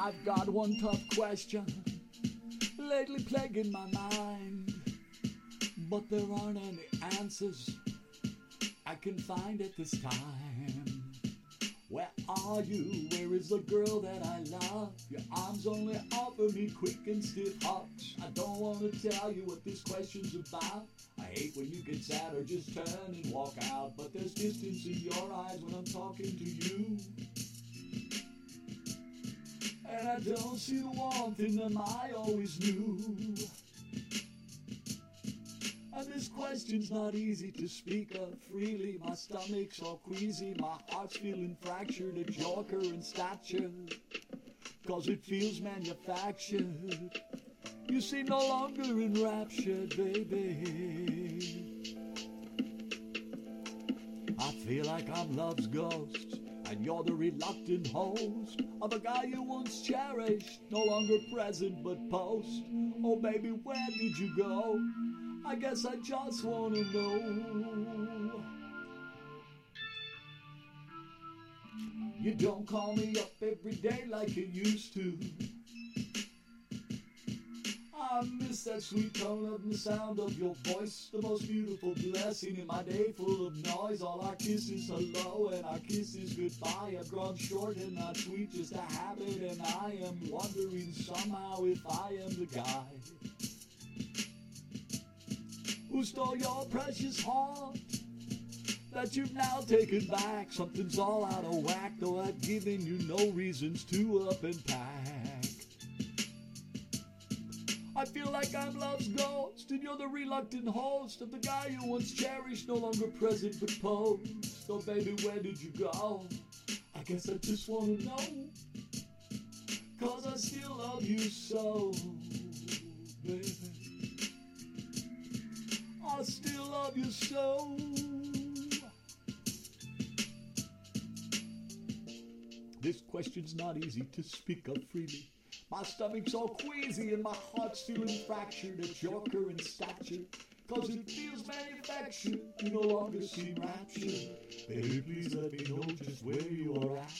I've got one tough question lately plaguing my mind, but there aren't any answers I can find at this time. Where are you? Where is the girl that I love? Your arms only offer me quick and stiff hugs. I don't want to tell you what this question's about. I hate when you get sad or just turn and walk out, but there's distance in your eyes when I'm talking to you. I don't see the warmth in them I always knew. And this question's not easy to speak of freely. My stomach's all queasy, my heart's feeling fractured at Yorker in stature. Cause it feels manufactured. You see, no longer enraptured, baby. I feel like I'm love's ghost, and you're the reluctant host of a guy you once cherished, no longer present but post. Oh, baby, where did you go? I guess I just wanna know. You don't call me up every day like you used to. I miss that sweet tone of the sound of your voice, the most beautiful blessing in my day full of noise. All our kisses hello and our kisses goodbye have grown short and not sweet, just a habit. And I am wondering somehow if I am the guy who stole your precious heart that you've now taken back. Something's all out of whack, though I've given you no reasons to up and pack. I feel like I'm love's ghost, and you're the reluctant host of the guy you once cherished, no longer present but posed. So, baby, where did you go? I guess I just wanna know. Cause I still love you so, baby. I still love you so. This question's not easy to speak of freely. My stomach's all queasy and my heart's feeling fractured at your current stature. Cause it feels manufactured, you no longer seem raptured. Baby, please let me know just where you are at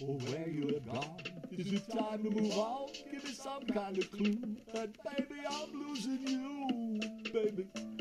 or where you have gone. Is it time to move on? Give me some kind of clue that baby I'm losing you, baby.